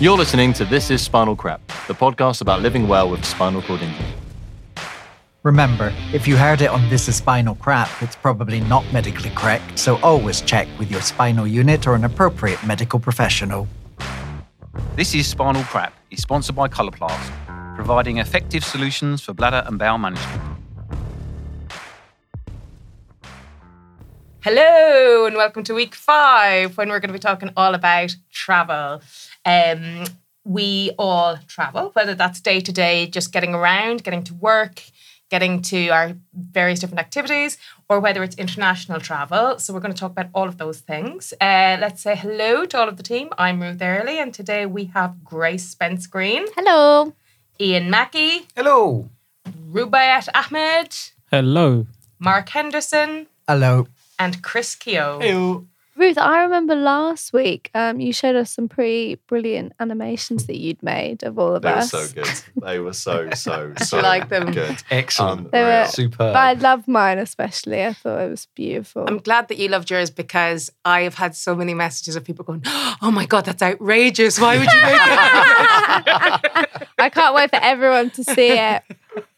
You're listening to This is Spinal Crap, the podcast about living well with spinal cord injury. Remember, if you heard it on This is Spinal Crap, it's probably not medically correct, so always check with your spinal unit or an appropriate medical professional. This is Spinal Crap is sponsored by Coloplast, providing effective solutions for bladder and bowel management. Hello, and welcome to week five when we're going to be talking all about travel. Um, we all travel, whether that's day to day, just getting around, getting to work, getting to our various different activities, or whether it's international travel. So, we're going to talk about all of those things. Uh, let's say hello to all of the team. I'm Ruth Early, and today we have Grace Spence Green, Hello. Ian Mackey, Hello. Rubayat Ahmed, Hello. Mark Henderson, Hello. and Chris Keogh. Ruth, I remember last week um, you showed us some pretty brilliant animations that you'd made of all of They were us. so good. They were so, so, I so like them. good. Excellent. They were- Unreal. Superb. But I loved mine especially. I thought it was beautiful. I'm glad that you loved yours because I have had so many messages of people going, "Oh my god, that's outrageous! Why would you make that?" I can't wait for everyone to see it.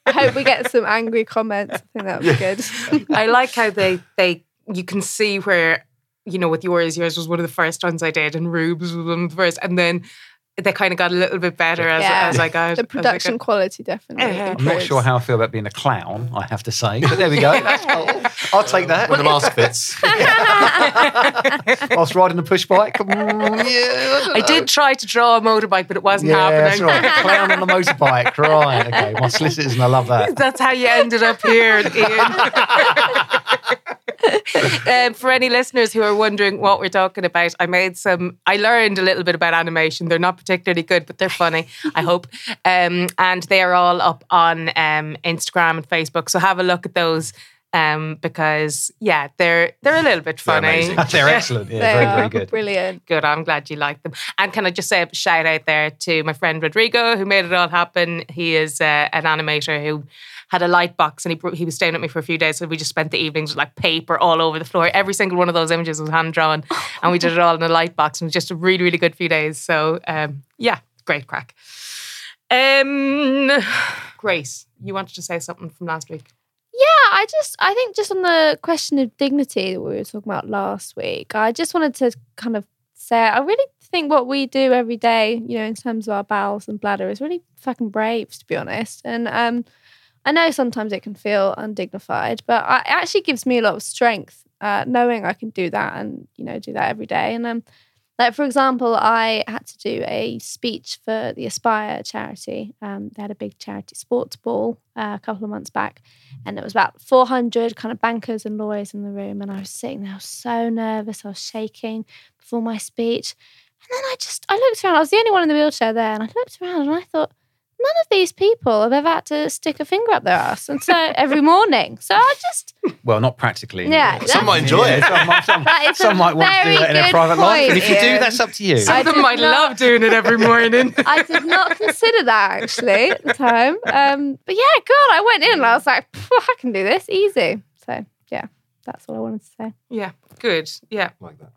I hope we get some angry comments. I think that would be good. I like how they they you can see where you know with yours, yours was one of the first ones I did, and Rube's was one of the first, and then they kind of got a little bit better as, Yeah. as I got the production got- quality definitely. Yeah. I'm not sure how I feel about being a clown, I have to say. But there we go. That's cool. I'll take that. When the mask fits. Whilst riding a push bike. Mm, yeah, I did try to draw a motorbike, but it wasn't Yeah, that's happening. right. Clown on a motorbike. Right. Okay. My solicitors and I love that. That's how you ended up here, Ian. um, for any listeners who are wondering what we're talking about, I made some. I learned a little bit about animation. They're not particularly good, but they're funny. I hope, um, and they are all up on um, Instagram and Facebook. So have a look at those. Um, because yeah, they're they're a little bit They're funny. They're excellent. Yeah, They very, are very good. brilliant. Good. I'm glad you like them. And can I just say a shout out there to my friend Rodrigo, who made it all happen. He is uh, an animator who had a light box and he he was staying at me for a few days. So we just spent the evenings with like paper all over the floor. Every single one of those images was hand drawn, and we did it all in a light box. And it was just a really really good few days. So um, yeah, great crack. Um, Grace, you wanted to say something from last week. Yeah, I just I think just on the question of dignity that we were talking about last week, I just wanted to kind of say I really think what we do every day, you know, in terms of our bowels and bladder is really fucking brave to be honest. And um I know sometimes it can feel undignified, but it actually gives me a lot of strength uh, knowing I can do that and you know do that every day. And um, like for example, I had to do a speech for the Aspire charity. Um, they had a big charity sports ball uh, a couple of months back, and it was about 400 kind of bankers and lawyers in the room. And I was sitting there, I was so nervous, I was shaking before my speech. And then I just, I looked around, I was the only one in the wheelchair there, and I looked around and I thought, none of these people have ever had to stick a finger up their ass. And so every morning. So I just, Well, not practically. Yeah, Some might enjoy it. Some, might- some- That is a some might want to do it in their good private life. And point, if you do, that's up to you. Some I of them might not- love doing it every morning. I did not consider that actually at the time. Um, but yeah, God, I went in and I was like, I can do this easy. So yeah, that's what I wanted to say. yeah, good. Yeah. Like that.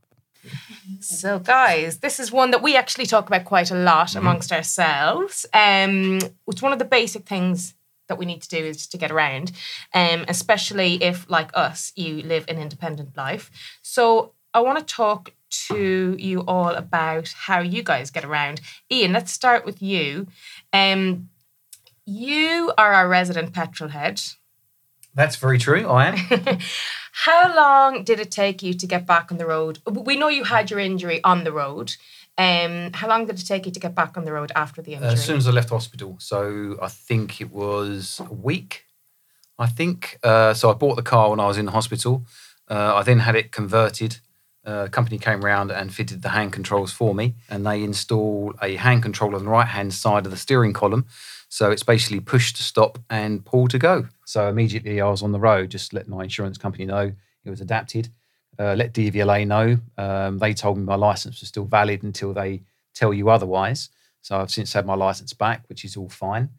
So, guys, this is one that we actually talk about quite a lot amongst ourselves. Um, it's one of the basic things that we need to do is to get around, um, especially if, like us, you live an independent life. So, I want to talk to you all about how you guys get around. Ian, let's start with you. Um, you are our resident petrol head. That's very true. I am. How long did it take you to get back on the road? We know you had your injury on the road. Um, how long did it take you to get back on the road after the injury? As soon as I left hospital, so I think it was a week. I think uh, so. I bought the car when I was in the hospital. Uh, I then had it converted. Uh, a company came around and fitted the hand controls for me, and they install a hand control on the right hand side of the steering column. So it's basically push to stop and pull to go. So immediately I was on the road, just let my insurance company know it was adapted. Uh, let DVLA know. Um, they told me my license was still valid until they tell you otherwise. So I've since had my license back, which is all fine.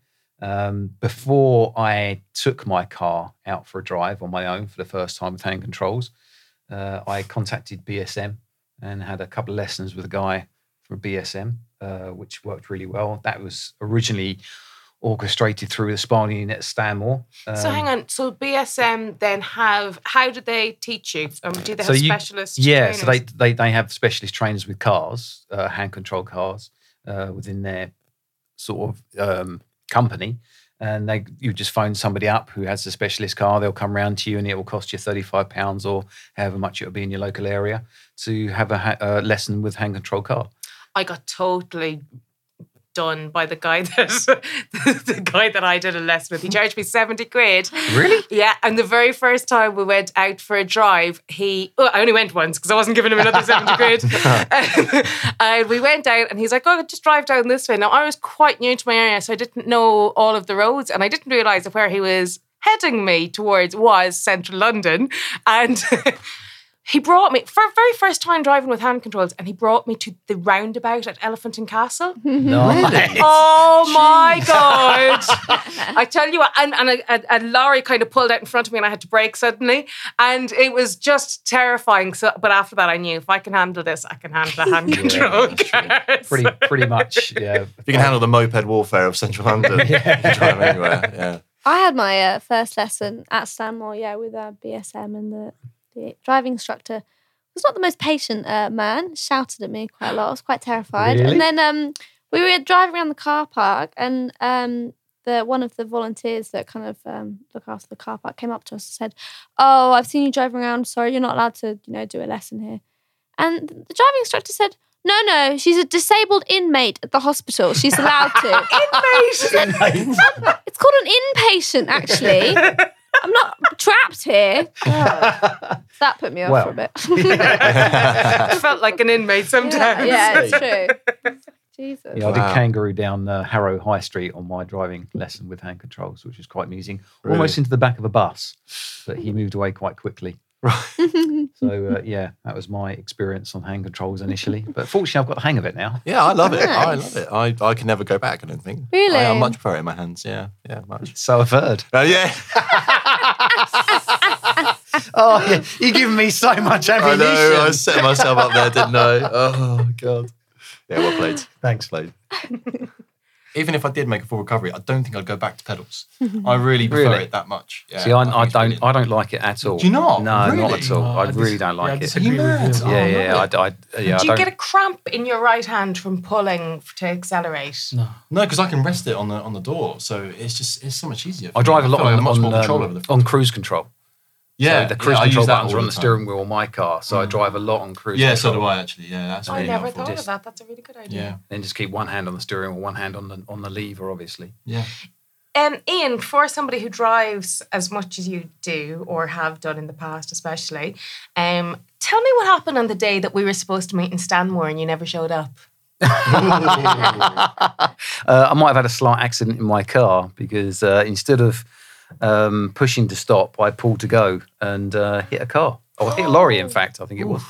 Um, before I took my car out for a drive on my own for the first time with hand controls, uh, I contacted BSM and had a couple of lessons with a guy from BSM, uh, which worked really well. That was originally orchestrated through the spinal unit at Stanmore. so Um, hang on. So BSM then have how do they teach you? Um, do they have So you- specialists? Yeah, so they, they they have specialist trainers with cars, uh, hand control cars, uh, within their sort of um, company, and they you just phone somebody up who has a specialist car. They'll come round to you, and it will cost you thirty five pounds or however much it'll be in your local area to have a, ha- a lesson with hand control car. I got totally done by the guy that the guy that I did a lesson with. He charged me 70 quid. Really? Yeah, and the very first time we went out for a drive, he oh, I only went once because I wasn't giving him another 70 quid. and we went out and he's like, Oh, just drive down this way. Now I was quite new to my area, so I didn't know all of the roads and I didn't realise that where he was heading me towards was central London. And he brought me for very first time driving with hand controls, and he brought me to the roundabout at Elephant and Castle. No. Oh my god! I tell you what, and, and a, a, a lorry kind of pulled out in front of me, and I had to brake suddenly, and it was just terrifying. So, but after that, I knew if I can handle this, I can handle a hand control. cars. pretty pretty much. Yeah. If you can handle the moped warfare of central London, you can drive anywhere. Yeah. I had my uh, first lesson at Stanmore, yeah, with uh, BSM, and the, the driving instructor was not the most patient uh, man. Shouted at me quite a lot. I was quite terrified. Really? And then um, we were driving around the car park, and um, the one of the volunteers that kind of um, look after the car park came up to us and said, "Oh, I've seen you driving around. Sorry, you're not allowed to, you know, do a lesson here." And the driving instructor said. No, no, she's a disabled inmate at the hospital. She's allowed to. Inmate. It's called an inpatient, actually. I'm not trapped here. that put me off Well. for a bit. I felt like an inmate sometimes. yeah, it's true. Jesus. Yeah, I Wow. did kangaroo down uh, Harrow High Street on my driving lesson with hand controls, which was quite amusing. Really? Almost into the back of a bus, but he moved away quite quickly. So uh, yeah, that was my experience on hand controls initially. But fortunately, I've got the hang of it now. Yeah, I love it. I love it. I, I can never go back, I don't think. Really? I, I much prefer it in my hands. Yeah, yeah, much. So I've heard. Uh, yeah. Oh, yeah, you're giving me so much ammunition. I know. I set myself up there, didn't I? Oh, God. Yeah, well played. Thanks. played. Even if I did make a full recovery, I don't think I'd go back to pedals. I really prefer Really? it that much. Yeah, See, I, think I it's don't. brilliant. I don't like it at all. Do you not? No, not Really? at all. No, I I really don't yeah, I like it. disagree. Are you mad? you. Yeah, Oh, yeah. I, I, yeah, I Do you don't. get a cramp in your right hand from pulling to accelerate? No. No, because I can rest it on the on the door, so it's just it's so much easier. for I me. drive a lot feel like I on, have much on, more control um, over the on cruise control. Yeah. so the cruise yeah, control buttons are on the the steering wheel on my car, so I drive a lot on cruise. Yeah, so do I actually. Yeah, that's I never helpful. thought of that. That's a really good idea. Yeah, Then just keep one hand on the steering wheel, one hand on the on the lever, obviously. yeah. Um, Ian, for somebody who drives as much as you do or have done in the past, especially, um, tell me what happened on the day that we were supposed to meet in Stanmore and you never showed up. Uh, I might have had a slight accident in my car because uh, instead of um, pushing to stop, I pulled to go and uh, hit a car. Or hit a lorry, in fact, I think it was.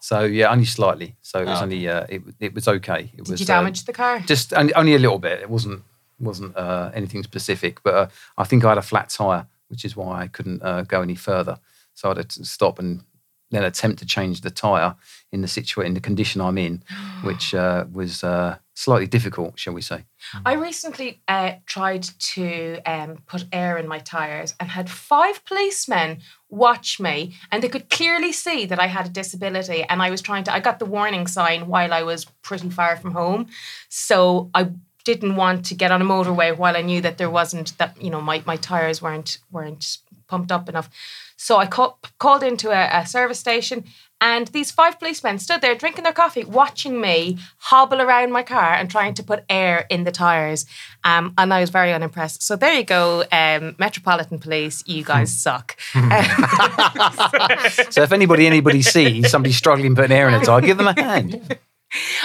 So yeah, only slightly. So it was Oh. only uh, it, it was okay. It Did was you uh, damage the car? just only, only a little bit. It wasn't wasn't uh, anything specific, but uh, I think I had a flat tire, which is why I couldn't uh, go any further. So I had to stop and then attempt to change the tire in the situa- in the condition I'm in, which uh, was uh, slightly difficult, shall we say? I recently uh, tried to um, put air in my tires and had five policemen watch me, and they could clearly see that I had a disability. And I was trying to, I got the warning sign while I was pretty far from home. So I didn't want to get on a motorway while I knew that there wasn't that you know my, my tires weren't weren't pumped up enough. So I call, called into a, a service station, and these five policemen stood there drinking their coffee, watching me hobble around my car and trying to put air in the tires. Um, and I was very unimpressed. So there you go, um, Metropolitan Police, you guys suck. So if anybody anybody sees somebody struggling putting air in a tire, give them a hand.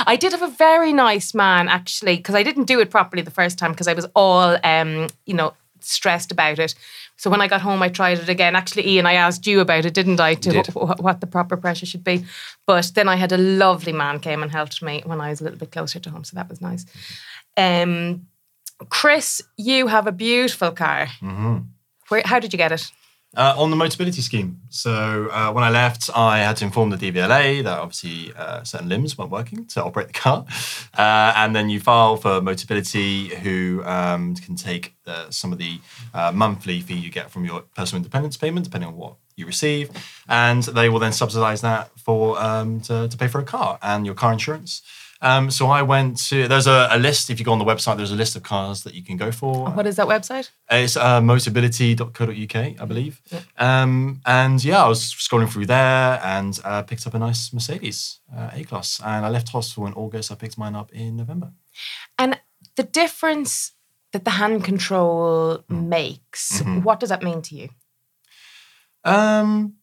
I did have a very nice man actually, because I didn't do it properly the first time because I was all, um, you know, stressed about it. So when I got home, I tried it again. Actually, Ian, I asked you about it, didn't I, to wh- what the proper pressure should be. But then I had a lovely man came and helped me when I was a little bit closer to home, so that was nice. Um, Chris, you have a beautiful car. Where? How did you get it? Uh, on the Motability scheme. So uh, when I left, I had to inform the DVLA that obviously uh, certain limbs weren't working to operate the car, uh, and then you file for Motability, who um, can take some of the uh, monthly fee you get from your personal independence payment, depending on what you receive, and they will then subsidise that for um, to, to pay for a car and your car insurance. Um, so I went to there's a, a list. If you go on the website, there's a list of cars that you can go for. What is that website? It's uh, motability.co.uk, I believe. Um, and yeah, I was scrolling through there and uh, picked up a nice Mercedes uh, A Class. And I left hospital in August. I picked mine up in November. And the difference that the hand control makes, what does that mean to you? Um,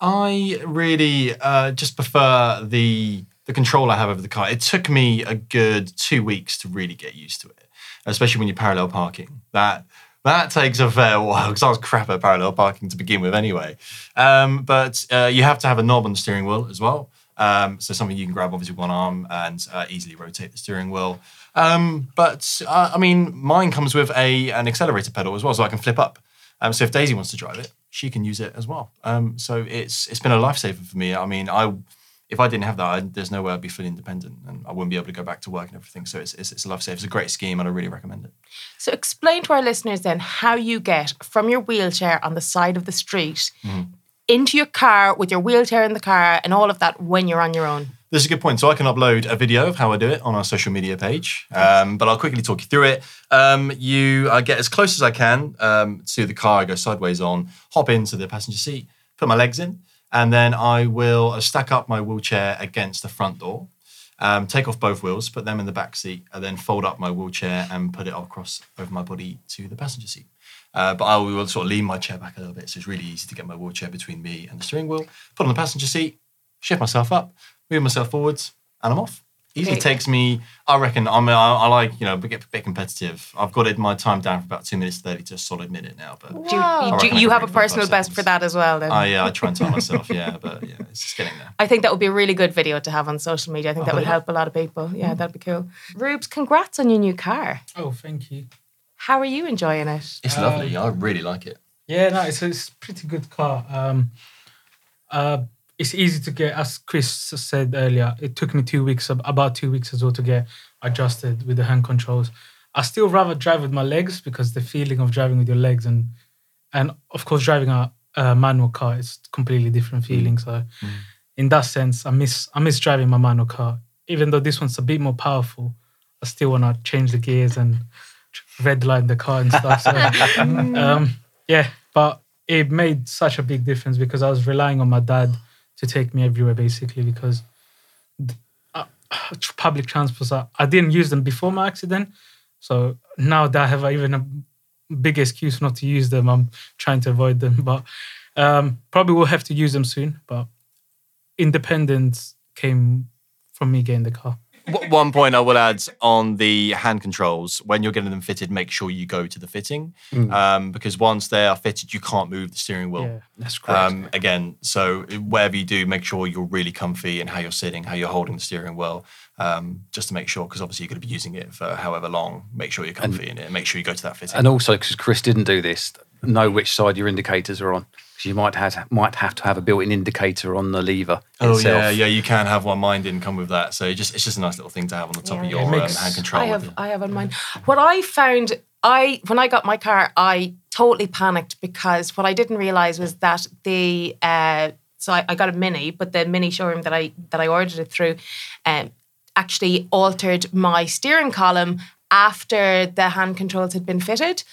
I really uh, just prefer the the control I have over the car. It took me a good two weeks to really get used to it, especially when you're parallel parking. That that takes a fair while because I was crap at parallel parking to begin with anyway. Um, but uh, you have to have a knob on the steering wheel as well. Um, so something you can grab obviously one arm and uh, easily rotate the steering wheel. Um, but uh, I mean, mine comes with a an accelerator pedal as well, so I can flip up. Um, so if Daisy wants to drive it, she can use it as well. Um, so it's it's been a lifesaver for me. I mean, I if I didn't have that, I, there's no way I'd be fully independent, and I wouldn't be able to go back to work and everything. So it's it's, it's a lifesaver. It's a great scheme, and I really recommend it. So explain to our listeners then how you get from your wheelchair on the side of the street into your car with your wheelchair in the car and all of that when you're on your own. This is a good point. So I can upload a video of how I do it on our social media page, um, but I'll quickly talk you through it. Um, you I get as close as I can um, to the car. I go sideways on, hop into the passenger seat, put my legs in, and then I will uh, stack up my wheelchair against the front door. Um, take off both wheels, put them in the back seat, and then fold up my wheelchair and put it across over my body to the passenger seat. Uh, but I will sort of lean my chair back a little bit, so it's really easy to get my wheelchair between me and the steering wheel. Put on the passenger seat, shift myself up, move myself forwards, and I'm off. Easily Okay. takes me. I reckon. I'm. I, I like you know, we get a bit competitive. I've got it my time down for about two minutes thirty to a solid minute now. But Do you, Wow. you, I do you have a bring it in personal best seconds. for that as well then? I yeah, I try and time myself. Yeah, but yeah, it's just getting there. I think that would be a really good video to have on social media. I think that would yeah. help a lot of people. Yeah, that'd be cool. Rubes, congrats on your new car. Oh, thank you. How are you enjoying it? It's Um, lovely. I really like it. Yeah, no, it's a, it's a pretty good car. Um, uh, it's easy to get, as Chris said earlier. It took me two weeks, about two weeks as well, to get adjusted with the hand controls. I still rather drive with my legs because the feeling of driving with your legs and and of course driving a, a manual car is completely different feeling. So in that sense, I miss I miss driving my manual car. Even though this one's a bit more powerful, I still want to change the gears and redline the car and stuff. So um, yeah, but it made such a big difference because I was relying on my dad to take me everywhere basically because uh, public transports I didn't use them before my accident, so now that I have even a big excuse not to use them, I'm trying to avoid them. But um, probably will have to use them soon. But independence came from me getting the car. One point I will add on the hand controls: when you're getting them fitted, make sure you go to the fitting, um, because once they are fitted, you can't move the steering wheel. Yeah. That's correct. Um, again, so whatever you do, make sure you're really comfy in how you're sitting, how you're holding the steering wheel, um, just to make sure, because obviously you're going to be using it for however long. Make sure you're comfy in it. Make sure you go to that fitting. and also, because Chris didn't do this, know which side your indicators are on. Because you might have might have to have a built-in indicator on the lever oh itself. yeah, yeah, you can have one. Mine didn't come with that, so it just it's just a nice little thing to have on the top Yeah. of your It um, makes- hand control. I have. I have on mine. What I found I when I got my car, I totally panicked because what I didn't realize was that the uh, so I, I got a mini, but the mini showroom that I that I ordered it through, um, actually altered my steering column after the hand controls had been fitted.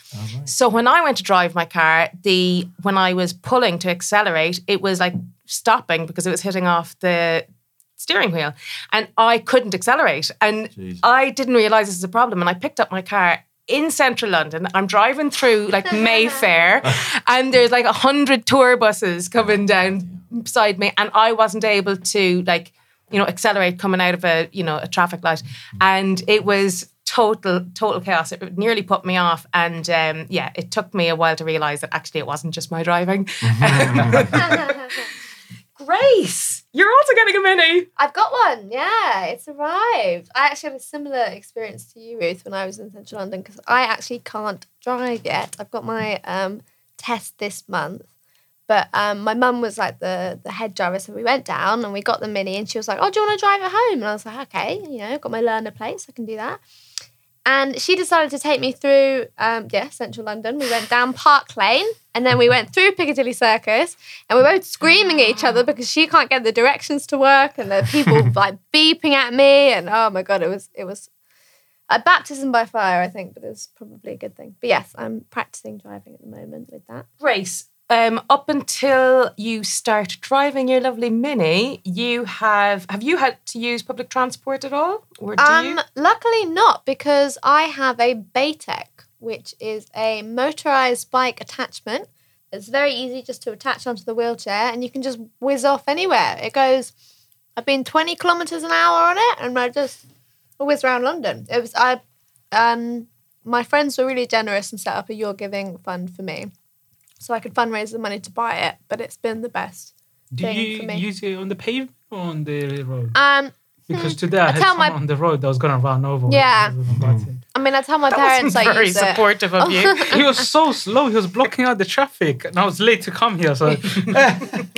So when I went to drive my car, the when I was pulling to accelerate, it was like stopping because it was hitting off the steering wheel and I couldn't accelerate. And Jeez. I didn't realize this was a problem. And I picked up my car in central London. I'm driving through like Mayfair and there's like a hundred tour buses coming down beside me. And I wasn't able to like, you know, accelerate coming out of a, you know, a traffic light. Mm-hmm. And it was total total chaos. It nearly put me off, and um, yeah, it took me a while to realize that actually it wasn't just my driving. Grace, you're also getting a mini. I've got one. Yeah, it's arrived. I actually had a similar experience to you, Ruth, when I was in central London because I actually can't drive yet. I've got my um, test this month. But um, my mum was like the the head driver, so we went down and we got the mini, and she was like, "Oh, do you want to drive it home?" And I was like, "Okay, you know, got my learner plates, I can do that." And she decided to take me through, um, yeah, central London. We went down Park Lane, and then we went through Piccadilly Circus, and we were both screaming at each other because she can't get the directions to work, and the people like beeping at me, and oh my god, it was it was a baptism by fire, I think, but it was probably a good thing. But yes, I'm practicing driving at the moment with that. Grace, um, up until you start driving your lovely mini, you have have you had to use public transport at all, or do you? Um, luckily not because I have a Batec, which is a motorized bike attachment. It's very easy just to attach onto the wheelchair, and you can just whiz off anywhere. It goes. I've been twenty kilometers an hour on it, and I just whiz around London. It was I. Um, my friends were really generous and set up a Your Giving fund for me, so I could fundraise the money to buy it. But it's been the best. Do thing you for me. use it on the pavement or on the road? Um, Because hmm, today I, I had tell someone my- on the road that was gonna run over. Yeah. with a button. I mean, I tell my that parents wasn't I very use it. of you. he was so slow. He was blocking out the traffic, and I was late to come here. So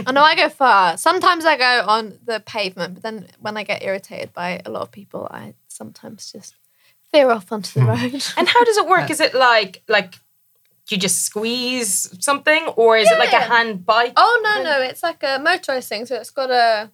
I know I go far. Sometimes I go on the pavement, but then when I get irritated by a lot of people, I sometimes just veer off onto the hmm. road. And how does it work? Is it like like you just squeeze something, or is it like a Yeah. hand bike? oh no, no, it's like a motorized thing. So it's got a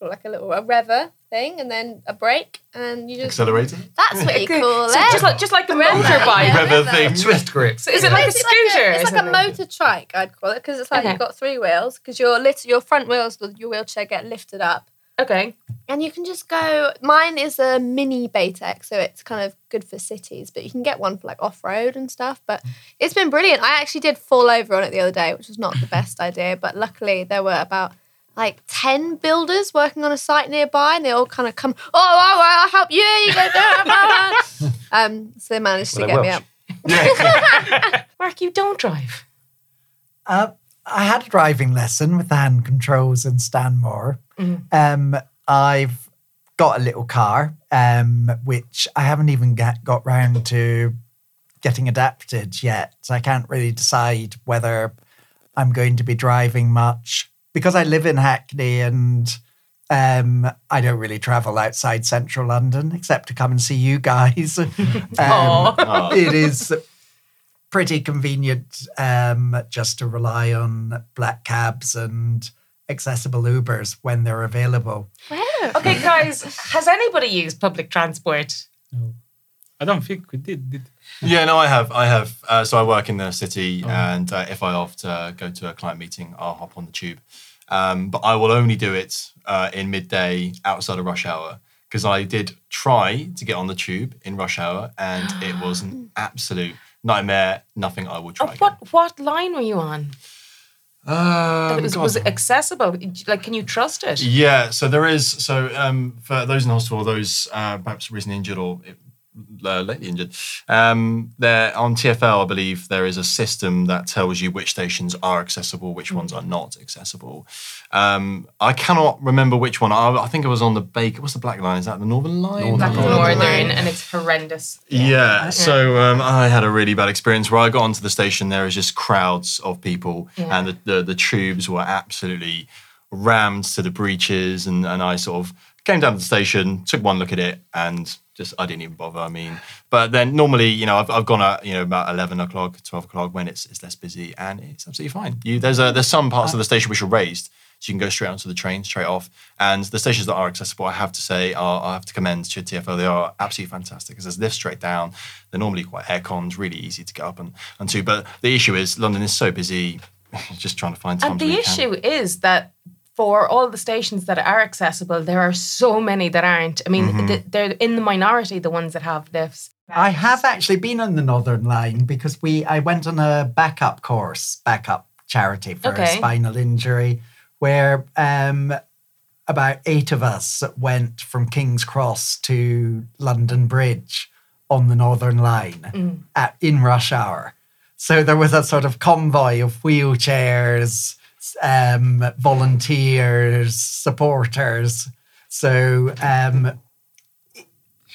like a little a rever thing, and then a brake, and you just Accelerator. That's what you Okay. call So it. just like just like a Rever, motorbike. yeah. Rever Rever. thing. Swift grip. So is it like a It's like scooter? it's like a motor trike, I'd call it, because it's like Okay. you've got three wheels. Because your lit- your front wheels your wheelchair get lifted up, Okay. and you can just go. Mine is a mini Batec, so it's kind of good for cities, but you can get one for like off road and stuff. But it's been brilliant. I actually did fall over on it the other day, which was not the best idea, but luckily there were about like 10 builders working on a site nearby and they all kind of come, oh, oh, oh I'll help you. You go down. blah, blah." um, so they managed Well, to they get me Welsh. up. Mark, you don't drive. Uh, I had a driving lesson with the hand controls in Stanmore. Um, I've got a little car, um, which I haven't even get, got round to getting adapted yet. So I can't really decide whether I'm going to be driving much because I live in Hackney and um, I don't really travel outside central London except to come and see you guys. um, Oh. it is pretty convenient um, just to rely on black cabs and accessible Ubers when they're available. Where? Okay, guys, has anybody used public transport? no, I don't think we did. did Yeah, no, I have. I have. Uh, so I work in the city, and uh, if I have to go to a client meeting, I'll hop on the tube. Um, but I will only do it uh, in midday outside of rush hour because I did try to get on the tube in rush hour, and it was an absolute nightmare. Nothing I would Oh, try. again. what what line were you on? Um, it was, was it accessible? Like, can you trust it? Yeah, so there is. So um, for those in the hospital, those uh, perhaps recently injured or lately injured, um, there on TFL, I believe there is a system that tells you which stations are accessible, which ones are not accessible. Um, I cannot remember which one. I, I think it was on the Baker. What's the black line? Is that the Northern Line? Northern Black and Northern Northern, Line. and it's horrendous. Yeah. So um, I had a really bad experience where I got onto the station. There was just crowds of people, Yeah. and the, the the tubes were absolutely rammed to the breaches. And and I sort of came down to the station, took one look at it, and just I didn't even bother. I mean, but then normally, you know, I've, I've gone at you know about eleven o'clock, twelve o'clock when it's it's less busy, and it's absolutely fine. You there's a there's some parts of the station which are raised. So you can go straight onto the train, straight off. And the stations that are accessible, I have to say, are, I have to commend to TFL. They are absolutely fantastic because there's lifts straight down. They're normally quite air cons, really easy to get up and, and to. But the issue is London is so busy, just trying to find time And the issue is that for all the stations that are accessible, there are so many that aren't. I mean, Mm-hmm. th- they're in the minority, the ones that have lifts. I have actually been on the Northern Line because we I went on a backup course, backup charity for Okay. a spinal injury, where um, about eight of us went from King's Cross to London Bridge on the Northern Line at, in rush hour. So there was a sort of convoy of wheelchairs, um, volunteers, supporters. So um,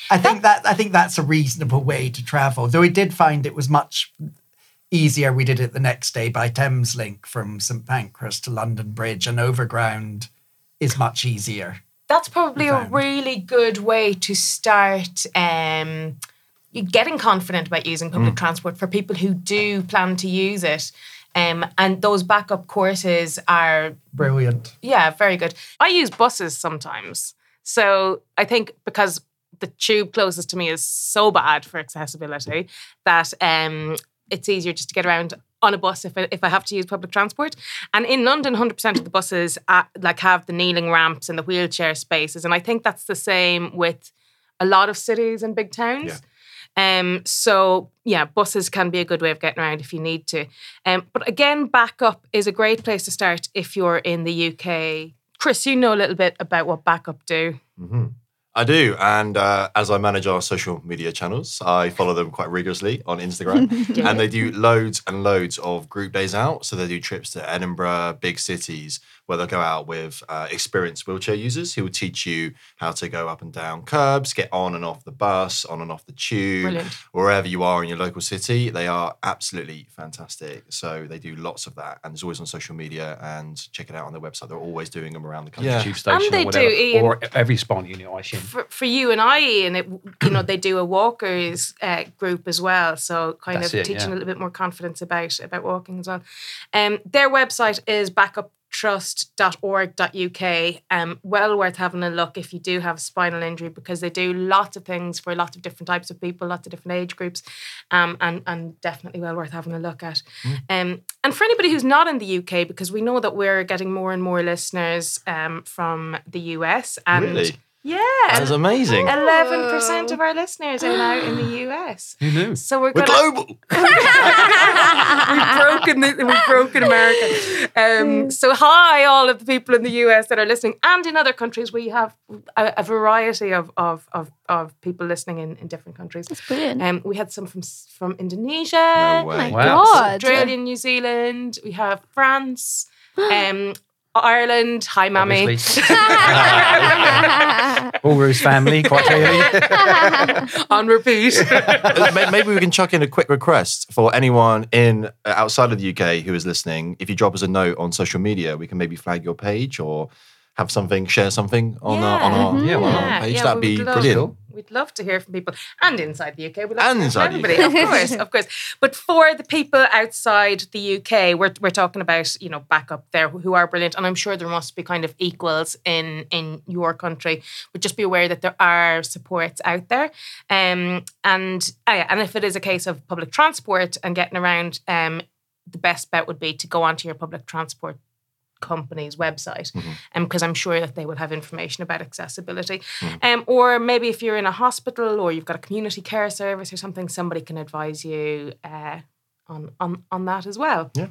I think that I think that's a reasonable way to travel. Though we did find it was much easier. We did it the next day by Thameslink from St Pancras to London Bridge, and Overground is much easier. That's probably a really good way to start um, getting confident about using public transport for people who do plan to use it. Um, and those backup courses are Brilliant. Yeah, very good. I use buses sometimes. So I think because the tube closest to me is so bad for accessibility that um, it's easier just to get around on a bus if I, if I have to use public transport. And in London, 100% of the buses uh, like have the kneeling ramps and the wheelchair spaces. And I think that's the same with a lot of cities and big towns. Um, so yeah, buses can be a good way of getting around if you need to. Um, but again, backup is a great place to start if you're in the UK. Chris, you know a little bit about what backup do. I do. And uh, as I manage our social media channels, I follow them quite rigorously on Instagram. Yeah. And they do loads and loads of group days out. So they do trips to Edinburgh, big cities, where they'll go out with uh, experienced wheelchair users who will teach you how to go up and down curbs, get on and off the bus, on and off the tube, Brilliant. wherever you are in your local city. They are absolutely fantastic. So they do lots of that. And it's always on social media and check it out on their website. They're always doing them around the country. Tube station And they or whatever, do, Ian. or every spine unit, I assume. For, for you and I, and it, you know, they do a walkers uh, group as well. So kind That's of it, teaching yeah. a little bit more confidence about about walking as well. Um, their website is backuptrust.org.uk. Um, well worth having a look if you do have a spinal injury because they do lots of things for lots of different types of people, lots of different age groups, um, and and definitely well worth having a look at. Um, and for anybody who's not in the UK, because we know that we're getting more and more listeners um, from the US and Really? Yeah, That's amazing. Eleven percent of our listeners are now in the US. Who knew? So we're We're gonna global. we've broken the, we've broken America. Um, so hi, all of the people in the US that are listening, and in other countries. We have a, a variety of of, of of people listening in, in different countries. That's brilliant. Um, we had some from from Indonesia, No oh my Wow. god. Australia, New Zealand. We have France, um, Ireland. Hi, mammy. Obviously. Ulru's family, quite clearly. On repeat. Uh, Maybe we can chuck in a quick request for anyone in uh, outside of the UK who is listening. If you drop us a note on social media, we can maybe flag your page or have something, share something on our on our, Yeah, on our page. yeah, That'd we be would love- brilliant. We'd love to hear from people, and inside the UK, we'd love And to inside everybody. UK. Of course, of course. But for the people outside the UK, we're we're talking about you know backup there who are brilliant, and I'm sure there must be kind of equals in in your country. But just be aware that there are supports out there, um, and oh yeah, and if it is a case of public transport and getting around, um, the best bet would be to go onto your public transport company's website Mm-hmm. because I'm sure that they will have information about accessibility. Um, or maybe if you're in a hospital or you've got a community care service or something, somebody can advise you uh, on, on on that as well. Yeah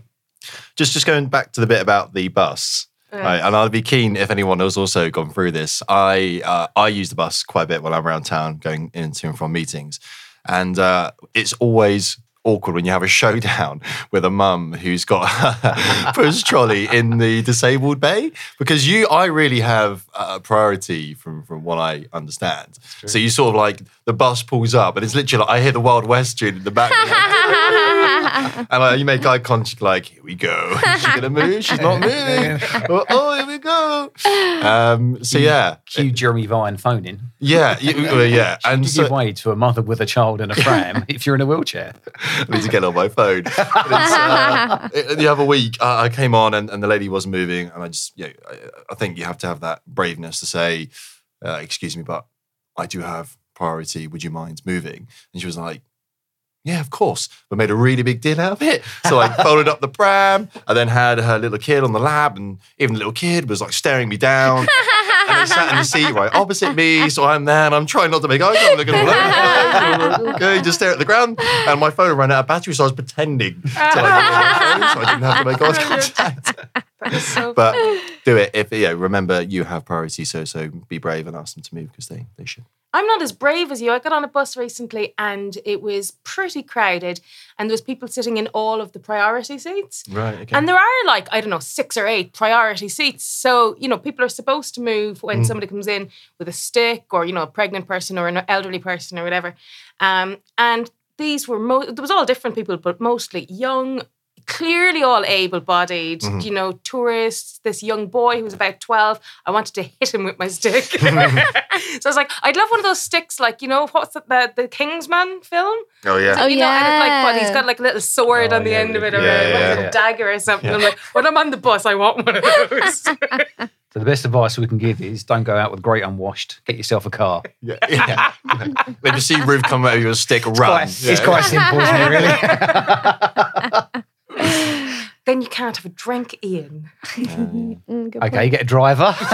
just just going back to the bit about the bus. Right, and I'd be keen if anyone has also gone through this. I uh, I use the bus quite a bit when I'm around town, going into and from meetings, and uh, it's always awkward when you have a showdown with a mum who's got a push trolley in the disabled bay because you I really have a priority from from what I understand. So you sort of like the bus pulls up and it's literally like I hear the Wild West tune in the back. And uh, you make eye contact, like, here we go. Is she gonna move? She's not moving. oh, oh, here we go. Um, so yeah, Cue Jeremy Vine phoning. yeah, uh, yeah. And you so way to a mother with a child in a pram if you're in a wheelchair. I need to get on my phone. Uh, it- the other week, uh, I came on and, and the lady wasn't moving, and I just, yeah, I, I think you have to have that braveness to say, uh, "Excuse me, but I do have priority. Would you mind moving?" And she was like. Yeah, of course. But made a really big deal out of it. So I folded up the pram. I then had her little kid on the lap, and even the little kid was like staring me down. and I sat in the seat right opposite me. So I'm there and I'm trying not to make eye contact. Looking all. Okay, just stare at the ground. And my phone ran out of battery, so I was pretending to like, get on my phone, so I didn't have to make eye contact. So But do it if yeah. Remember, you have priority. So so be brave and ask them to move because they they should. I'm not as brave as you. I got on a bus recently and it was pretty crowded, and there was people sitting in all of the priority seats. Right. Okay. And there are like, I don't know, six or eight priority seats. So, you know, people are supposed to move when somebody comes in with a stick or, you know, a pregnant person or an elderly person or whatever. Um, and these were, mo- there was all different people, but mostly young, clearly all able bodied, mm-hmm. you know, tourists. This young boy who was about 12, I wanted to hit him with my stick. so I was like, I'd love one of those sticks, like, you know, what's the, the, the Kingsman film? oh yeah. Oh, you know, oh, and it, like, but he's yeah. got like a little sword Oh, on the yeah, end of it, or yeah, a yeah, little dagger or something. I'm like, when I'm on the bus, I want one of those. So the best advice we can give is don't go out with great unwashed. Get yourself a car. Yeah. yeah. when you see Ruth come out with a stick, run. Quite- It's quite simple, isn't it, really? then you can't have a drink, Ian. Mm, good okay, you get a driver.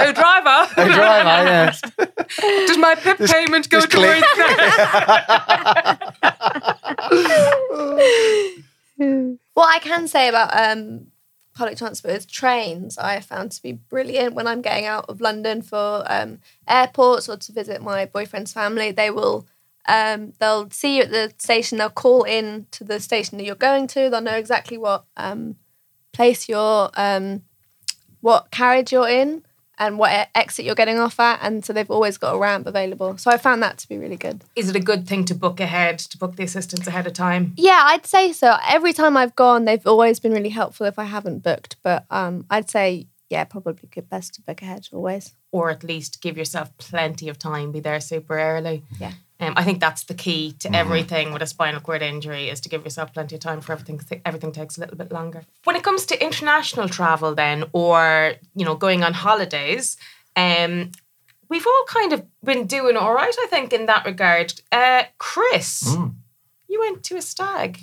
Oh, driver, a driver, yes. does my PIP payment go just towards click. that? What I can say about um, public transport is trains. I have found to be brilliant when I'm getting out of London for um, airports or to visit my boyfriend's family. They will um, they'll see you at the station. They'll call in to the station that you're going to. They'll know exactly what um, place you're, um, what carriage you're in, and what exit you're getting off at. And so they've always got a ramp available. So I found that to be really good. Is it a good thing to book ahead, to book the assistance ahead of time? Yeah, I'd say so. Every time I've gone, they've always been really helpful if I haven't booked. But um, I'd say, yeah, probably good best to book ahead always. Or at least give yourself plenty of time, be there super early. Yeah. Um, I think that's the key to everything with a spinal cord injury is to give yourself plenty of time for everything. 'cause Everything takes a little bit longer. When it comes to international travel, then, or you know, going on holidays, um, we've all kind of been doing all right, I think, in that regard. Uh, Chris, Mm. you went to a stag.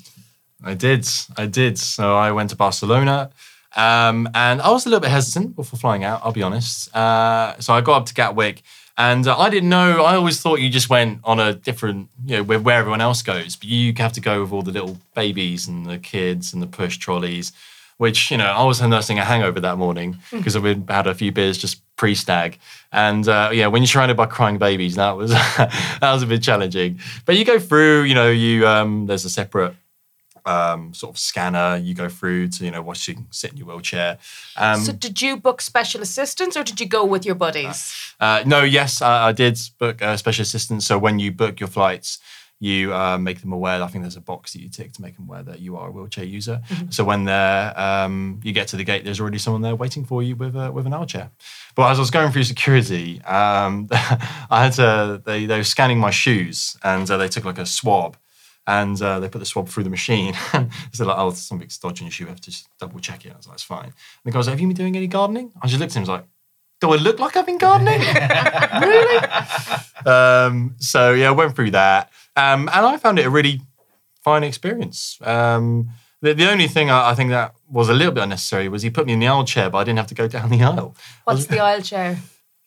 I did. I did. So I went to Barcelona. Um, and I was a little bit hesitant before flying out, I'll be honest. Uh, so I got up to Gatwick and uh, I didn't know, I always thought you just went on a different, you know, where, where everyone else goes. But you have to go with all the little babies and the kids and the push trolleys, which, you know, I was nursing a hangover that morning because I've had a few beers just pre stag. And uh, yeah, when you're surrounded by crying babies, that was, that was a bit challenging. But you go through, you know, you, um, there's a separate um, sort of scanner. You go through to you know watch you sit in your wheelchair. Um, So, did you book special assistance or did you go with your buddies? uh, no, yes, I, I did book uh, special assistance. So when you book your flights, you uh, make them aware. I think there's a box that you tick to make them aware that you are a wheelchair user. So when they're um, you get to the gate, there's already someone there waiting for you with a, with an wheelchair. But as I was going through security, um, I had to they they were scanning my shoes and uh, they took like a swab. And uh, they put the swab through the machine. and they're like, oh, something's your shoe. We have to just double check it. I was like, it's fine. And the guy was like, have you been doing any gardening? I just looked at him and was like, do I look like I've been gardening? really? Um, so yeah, I went through that. Um, and I found it a really fine experience. Um, the, the only thing I, I think that was a little bit unnecessary was he put me in the aisle chair, but I didn't have to go down the aisle. What's the aisle chair?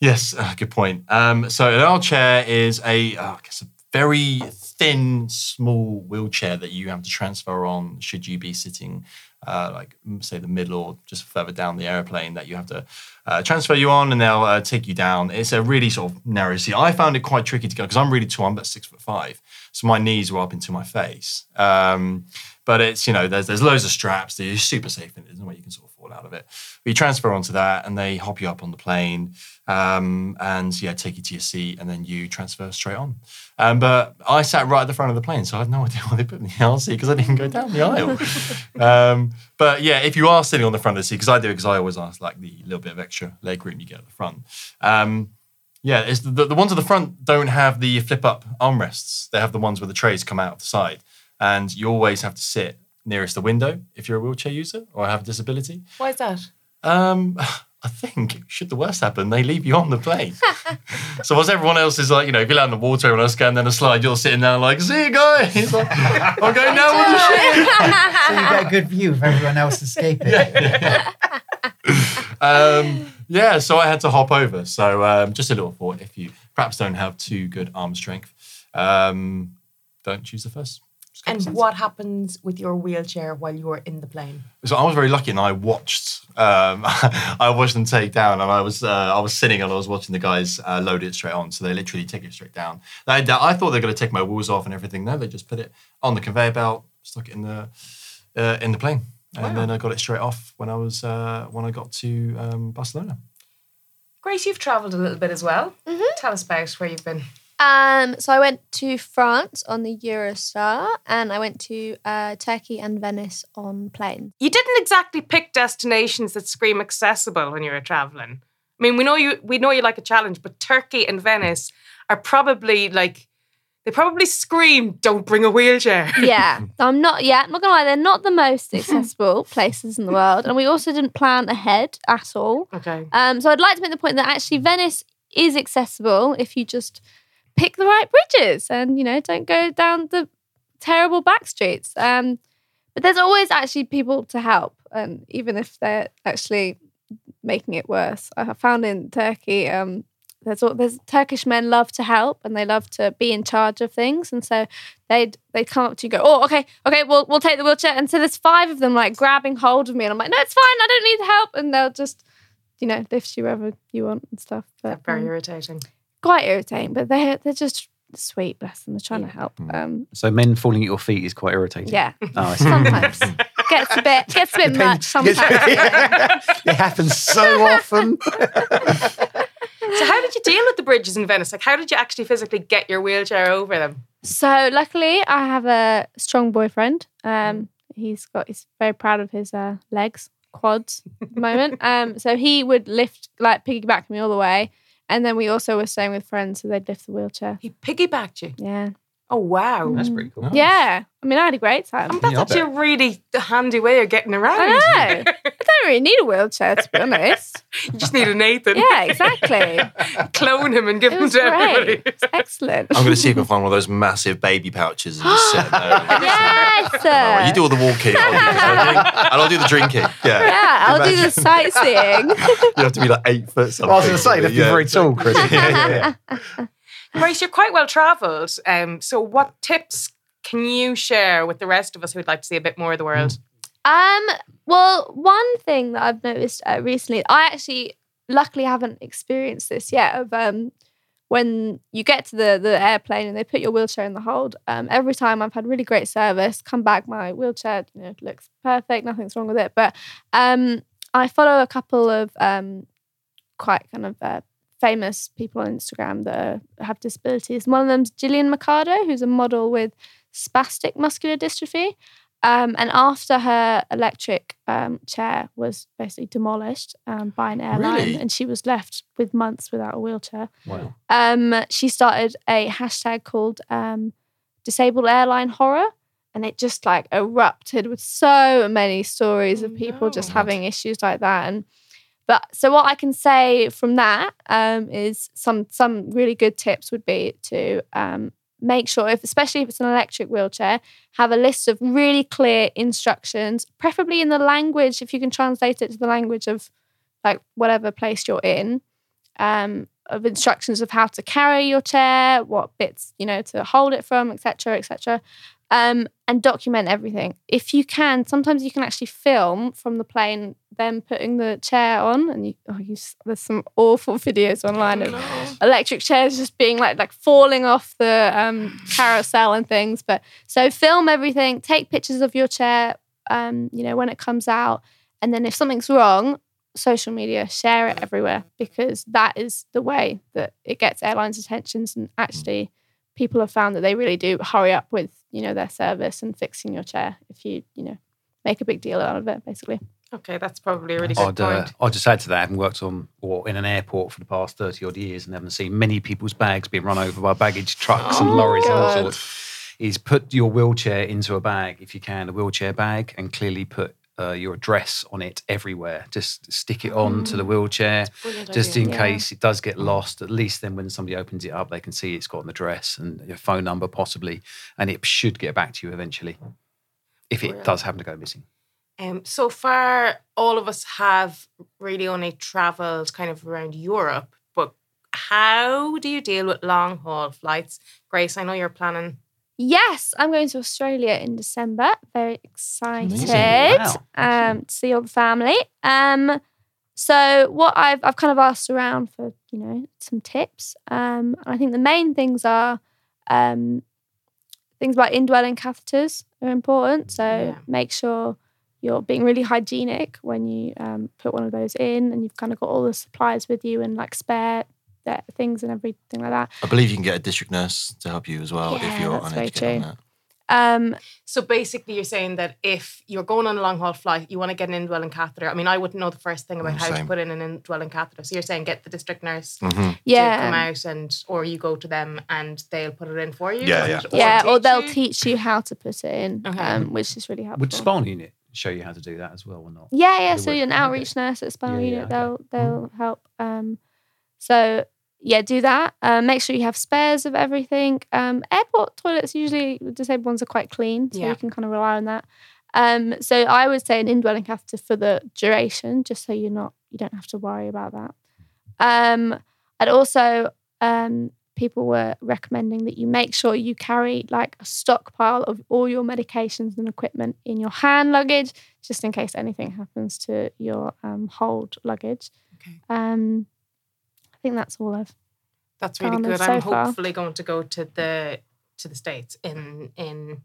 Yes, uh, good point. Um, so an aisle chair is a, uh, I guess, a very thin, small wheelchair that you have to transfer on should you be sitting, uh, like say the middle or just further down the airplane that you have to uh, transfer you on, and they'll uh, take you down. It's a really sort of narrow seat. I found it quite tricky to go because I'm really tall. I'm about six foot five, so my knees were up into my face. Um, but it's you know there's there's loads of straps. They're super safe and there's no way you can sort of fall out of it. But you transfer onto that, and they hop you up on the plane, um, and yeah, take you to your seat, and then you transfer straight on. Um, but I sat right at the front of the plane, so I had no idea why they put me in the aisle seat because I didn't go down the aisle. um, but yeah, if you are sitting on the front of the seat, because I do, because I always ask like the little bit of extra leg room you get at the front. Um, yeah, it's the, the ones at the front don't have the flip up armrests. They have the ones where the trays come out of the side, and you always have to sit nearest the window if you're a wheelchair user or have a disability. Why is that? Um, I think should the worst happen, they leave you on the plane. so whilst everyone else is like, you know, if you're out in the water, everyone else going down a slide, you're sitting there like, see you guys. Like, I'm going down with the ship. so you get a good view of everyone else escaping. um, yeah, so I had to hop over. So um, just a little thought: if you perhaps don't have too good arm strength, um, don't choose the first It's common And sense. what happens with your wheelchair while you're in the plane? So I was very lucky, and I watched. Um, I watched them take down, and I was uh, I was sitting and I was watching the guys uh, load it straight on. So they literally take it straight down. I, I thought they were going to take my wheels off and everything. No, they just put it on the conveyor belt, stuck it in the uh, in the plane, and then I got it straight off when I was uh, when I got to um, Barcelona. Grace, you've travelled a little bit as well. Tell us about where you've been. Um, so I went to France on the Eurostar, and I went to uh, Turkey and Venice on plane. You didn't exactly pick destinations that scream accessible when you were travelling. I mean, we know you we know you like a challenge, but Turkey and Venice are probably like they probably scream, "Don't bring a wheelchair." Yeah, I'm not. Yeah, I'm not gonna lie. They're not the most accessible places in the world, and we also didn't plan ahead at all. Okay. Um, so I'd like to make the point that actually Venice is accessible if you just pick the right bridges and you know don't go down the terrible back streets. Um, but there's always actually people to help, and even if they're actually making it worse, I found in Turkey. Um, there's all, there's Turkish men love to help and they love to be in charge of things, and so they'd they come up to you and go, oh okay, okay, we'll we'll take the wheelchair, and so there's five of them like grabbing hold of me, and I'm like, no, it's fine, I don't need help, and they'll just you know lift you wherever you want and stuff. But Very um, irritating. Quite irritating, but they're they're just sweet, bless them. They're trying to help. Um, So men falling at your feet is quite irritating. yeah, Oh, I see. sometimes gets a bit gets a bit much. Sometimes. it happens so often. So, how did you deal with the bridges in Venice? Like, how did you actually physically get your wheelchair over them? So luckily, I have a strong boyfriend. Um, he's got he's very proud of his uh, legs, quads at the moment. Um, so he would lift like piggyback me all the way, and then we also were staying with friends, so they'd lift the wheelchair. He piggybacked you. Yeah, Oh wow, That's pretty cool. yeah. I mean, I had a great time. Oh, that's Yeah, I actually a really handy way of getting around. I know. I don't really need a wheelchair to be honest. You just need a Nathan. Yeah, exactly. Clone him and give It him was to everybody. It's excellent. I'm going to see if I can find one of those massive baby pouches and just sit there. Yes. Well, you do all the walking, I'll do the drinking, and I'll do the drinking. Yeah, Yeah, I'll do the sightseeing. you have to be like eight foot something. I was going to say, you have to be Yeah. very tall, Chris. yeah, yeah. Grace, you're quite well travelled. Um, so, what tips can you share with the rest of us who would like to see a bit more of the world? Um, well, one thing that I've noticed uh, recently, I actually luckily haven't experienced this yet. Of um, when you get to the the airplane and they put your wheelchair in the hold. Um, every time I've had really great service. Come back, my wheelchair you know looks perfect. Nothing's wrong with it. But um, I follow a couple of um, quite kind of uh, famous people on Instagram that are, have disabilities. One of them's Jillian Mercado, who's a model with spastic muscular dystrophy. Um, and after her electric um, chair was basically demolished um, by an airline, Really? and she was left with months without a wheelchair, Wow. um, she started a hashtag called um, Disabled Airline Horror. And it just like erupted with so many stories of Oh, people just having issues like that. And but so what I can say from that um, is some some really good tips would be to um, make sure, if especially if it's an electric wheelchair, have a list of really clear instructions, preferably in the language if you can translate it to the language of like whatever place you're in. Um, of instructions of how to carry your chair, what bits you know to hold it from, etc., etc., um, and document everything. If you can, sometimes you can actually film from the plane them putting the chair on, and you, oh, you there's some awful videos online of electric chairs just being like like falling off the um, carousel and things. But so film everything, take pictures of your chair, um, you know when it comes out, and then if something's wrong, social media share it everywhere because that is the way that it gets airlines' attentions and actually people have found that they really do hurry up with you know their service and fixing your chair if you you know make a big deal out of it basically Okay, that's probably a really good I'd, uh. I'd just add to that, having worked on or in an airport for the past 30 odd years and having seen many people's bags being run over by baggage trucks and lorries and all sorts, is put your wheelchair into a bag, if you can, a wheelchair bag, and clearly put uh, your address on it everywhere. Just stick it on to the wheelchair, just idea. in Yeah. case it does get lost. At least then when somebody opens it up, they can see it's got an address and your phone number possibly, and it should get back to you eventually if it Brilliant. does happen to go missing. Um, so far, all of us have really only travelled kind of around Europe. But how do you deal with long haul flights? Grace, I know you're planning Yes, I'm going to Australia in December. Very excited Wow. um, to see all the family. Um, so what I've I've kind of asked around for you know some tips. Um, and I think the main things are um, things like indwelling catheters are important. So Yeah. make sure you're being really hygienic when you um, put one of those in, and you've kind of got all the supplies with you and like spare things and everything like that. I believe you can get a district nurse to help you as well if you're that's very uneducated on true. that. Um, So basically, you're saying that if you're going on a long haul flight, you want to get an indwelling catheter. I mean, I wouldn't know the first thing about Mm, how to put in an indwelling catheter. So you're saying get the district nurse Mhm. to come out, and or you go to them and they'll put it in for you. Yeah, and- yeah. yeah, or they'll you? teach you how to put it in, Okay. um, which is really helpful. Would Spinal Unit show you how to do that as well or not? Yeah, yeah. They So would. an Okay. outreach nurse at Spinal Yeah, yeah, Unit, okay. they'll they'll help. Um, so yeah, do that. Uh, make sure you have spares of everything. Um, airport toilets usually disabled ones are quite clean, so Yeah. you can kind of rely on that. Um, so I would say an indwelling catheter for the duration, just so you're not you don't have to worry about that. Um, and also um, people were recommending that you make sure you carry like a stockpile of all your medications and equipment in your hand luggage, just in case anything happens to your um, hold luggage. Okay. Um, I think that's all I've. That's really good. so I'm far. hopefully going to go to the to the states in in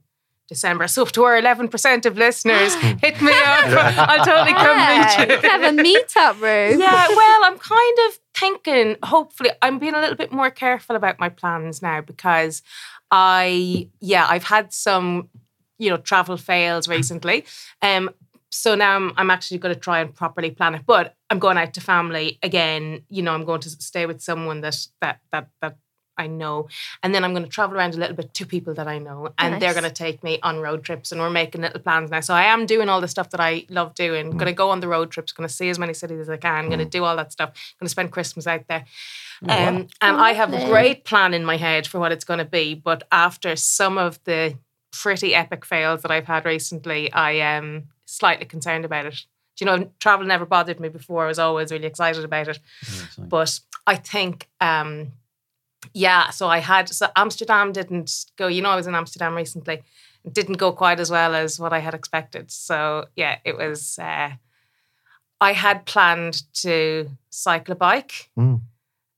December. So to our 11% of listeners, hit me up. I'll totally come Yeah, meet you you. can have a meetup room. yeah, well, I'm kind of thinking, hopefully, I'm being a little bit more careful about my plans now because I, yeah, I've had some, you know, travel fails recently. Um, so now I'm, I'm actually going to try and properly plan it. But I'm going out to family again. You know, I'm going to stay with someone that that that that I know, and then I'm going to travel around a little bit to people that I know, and they're going to take me on road trips, and we're making little plans now. So I am doing all the stuff that I love doing. Mm. Going to go on the road trips. Going to see as many cities as I can. Going to mm. do all that stuff. Going to spend Christmas out there. Um, and I have a great plan in my head for what it's going to be. But after some of the pretty epic fails that I've had recently, I am slightly concerned about it. Do you know, travel never bothered me before. I was always really excited about it. Yeah, But I think, um, yeah, so I had, so Amsterdam didn't go, you know, I was in Amsterdam recently. Didn't go quite as well as what I had expected. So, yeah, it was, uh, I had planned to cycle a bike. Mm.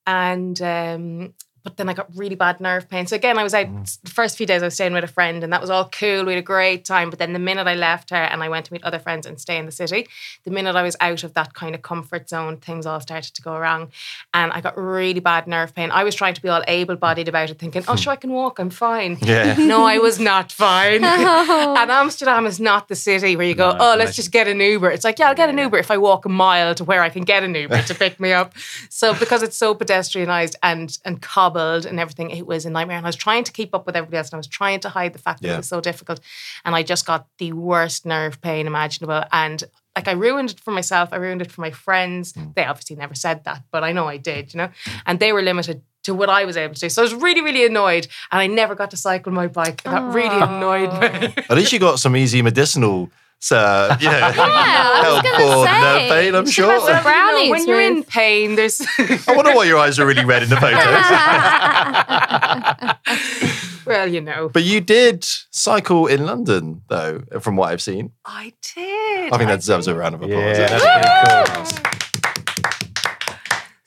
And, um, but then I got really bad nerve pain. So again, I was out mm. the first few days I was staying with a friend and that was all cool. We had a great time. But then the minute I left her and I went to meet other friends and stay in the city, the minute I was out of that kind of comfort zone, things all started to go wrong. And I got really bad nerve pain. I was trying to be all able bodied about it, thinking, oh, hmm. sure, I can walk, I'm fine. Yeah. No, I was not fine. Oh. And Amsterdam is not the city where you go, No, oh, let's imagine. just get an Uber. It's like, yeah, I'll get an Uber if I walk a mile to where I can get an Uber to pick me up. So because it's so pedestrianized and and cobbled and everything, it was a nightmare. And I was trying to keep up with everybody else, and I was trying to hide the fact that Yeah. it was so difficult. And I just got the worst nerve pain imaginable. And like I ruined it for myself. I ruined it for my friends. Hmm. They obviously never said that, but I know I did, you know. And they were limited to what I was able to do. So I was really, really annoyed. And I never got to cycle my bike. And that really annoyed me. At least you got some easy medicinal, uh, you know, Yeah, I was help gonna for say, nerve pain, I'm you should have sure. some brownies when you're in pain, there's I wonder why your eyes are really red in the photos. well, you know. but you did cycle in London, though, from what I've seen. I did. I think that deserves a round of applause. Yeah, that's pretty cool.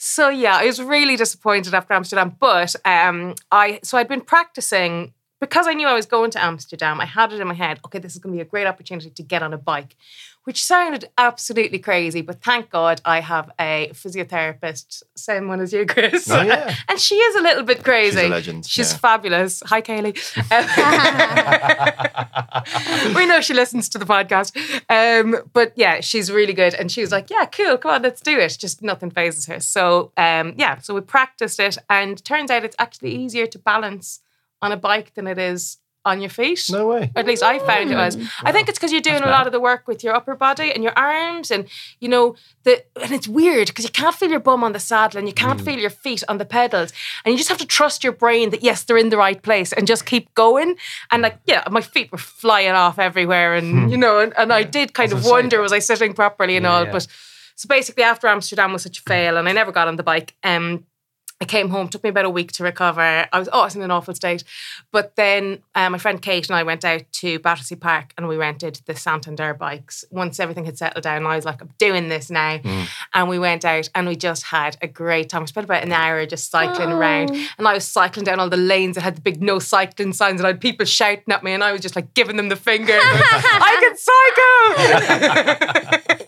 So yeah, I was really disappointed after Amsterdam, but um, I so I'd been practicing because I knew I was going to Amsterdam. I had it in my head. Okay, this is going to be a great opportunity to get on a bike, which sounded absolutely crazy. But thank God I have a physiotherapist, same one as you, Chris. Oh, yeah. and she is a little bit crazy. She's a legend, She's yeah. fabulous. Hi, Kaylee. We know she listens to the podcast. Um, but yeah, she's really good. And she was like, yeah, cool, come on, let's do it. Just nothing phases her. So um, yeah, so we practiced it. And turns out it's actually easier to balance on a bike than it is on your feet. No way. Or at least I found it was. I think it's because you're doing a lot of the work with your upper body and your arms, and you know the. And it's weird because you can't feel your bum on the saddle and you can't feel your feet on the pedals, and you just have to trust your brain that yes, they're in the right place, and just keep going. And like, yeah, my feet were flying off everywhere, and you know, and, and I did kind I of was gonna wonder was I sitting properly and Yeah, all, yeah. but. So basically, after Amsterdam was such a fail, and I never got on the bike. Um, I came home, took me about a week to recover. I was, oh, I was in an awful state. But then uh, my friend Kate and I went out to Battersea Park and we rented the Santander bikes. Once everything had settled down, I was like, I'm doing this now. And we went out and we just had a great time. We spent about an hour just cycling around. And I was cycling down all the lanes that had the big no cycling signs and I had people shouting at me and I was just like giving them the finger. I can cycle!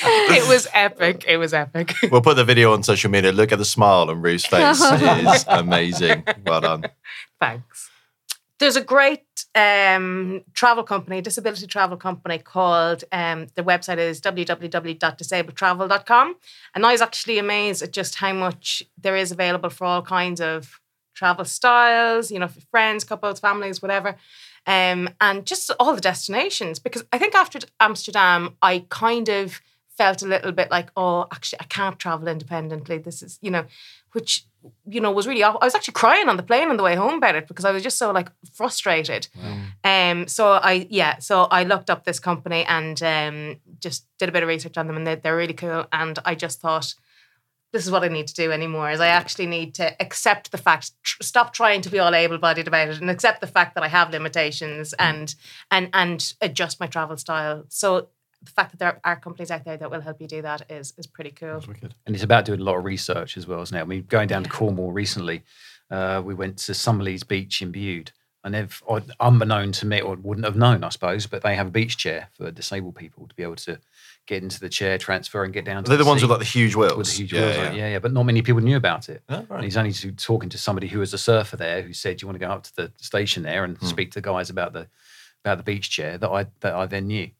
it was epic. It was epic. We'll put the video on social media. Look at the smile on Ruth's face. It is amazing. Well done. Thanks. There's a great um, travel company, disability travel company called, um, the website is www.disabledtravel.com. And I was actually amazed at just how much there is available for all kinds of travel styles, you know, for friends, couples, families, whatever. Um, and just all the destinations. Because I think after Amsterdam, I kind of felt a little bit like, oh, actually, I can't travel independently. This is, you know, which, you know, was really, aw- I was actually crying on the plane on the way home about it because I was just so like frustrated. Um, so I, yeah, so I looked up this company and um, just did a bit of research on them and they, they're really cool. And I just thought, this is what I need to do anymore. Is I actually need to accept the fact, tr- stop trying to be all able-bodied about it, and accept the fact that I have limitations, and and and adjust my travel style. So the fact that there are companies out there that will help you do that is is pretty cool. And it's about doing a lot of research as well, isn't it? I mean, going down to Cornwall recently, uh, we went to Summerleaze Beach in Bude. And they've, unbeknown to me, or wouldn't have known, I suppose, but they have a beach chair for disabled people to be able to get into the chair, transfer, and get down to They're the ones sea with like the huge wheels. with the huge yeah, wheels yeah. it. Yeah, yeah. But not many people knew about it. Oh, right. And he's only to, talking to somebody who was a surfer there who said, "Do you want to go up to the station there and Hmm. speak to the guys about the about the beach chair?" That I that I then knew.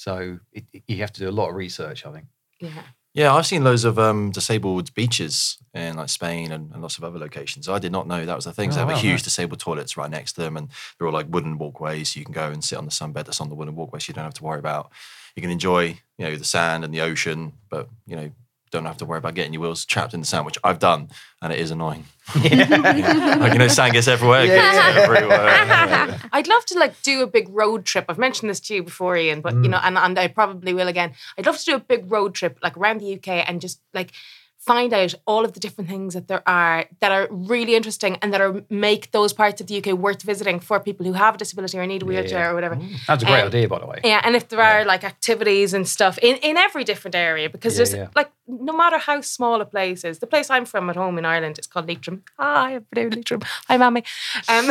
So it, it- you have to do a lot of research, I think. Yeah. Yeah, I've seen loads of um, disabled beaches in like Spain and, and lots of other locations. I did not know that was a thing. Oh, they have wow, a huge right. disabled toilets right next to them, and they're all like wooden walkways. So you can go and sit on the sunbed that's on the wooden walkway, so you don't have to worry about. You can enjoy, you know, the sand and the ocean, but you know, don't have to worry about getting your wheels trapped in the sand, which I've done, and it is annoying. Yeah. like you know, sand gets everywhere, it gets everywhere. I'd love to like do a big road trip. I've mentioned this to you before, Ian, but you mm. know, and, and I probably will again. I'd love to do a big road trip like around the UK and just like find out all of the different things that there are that are really interesting and that are make those parts of the UK worth visiting for people who have a disability or need a wheelchair or whatever. That's a great Um, idea, by the way. Yeah, and if there are like activities and stuff in, in every different area, because Yeah, there's yeah. like no matter how small a place is, the place I'm from at home in Ireland is called Leitrim. Hi, everybody, Leitrim. Hi, mammy. Um,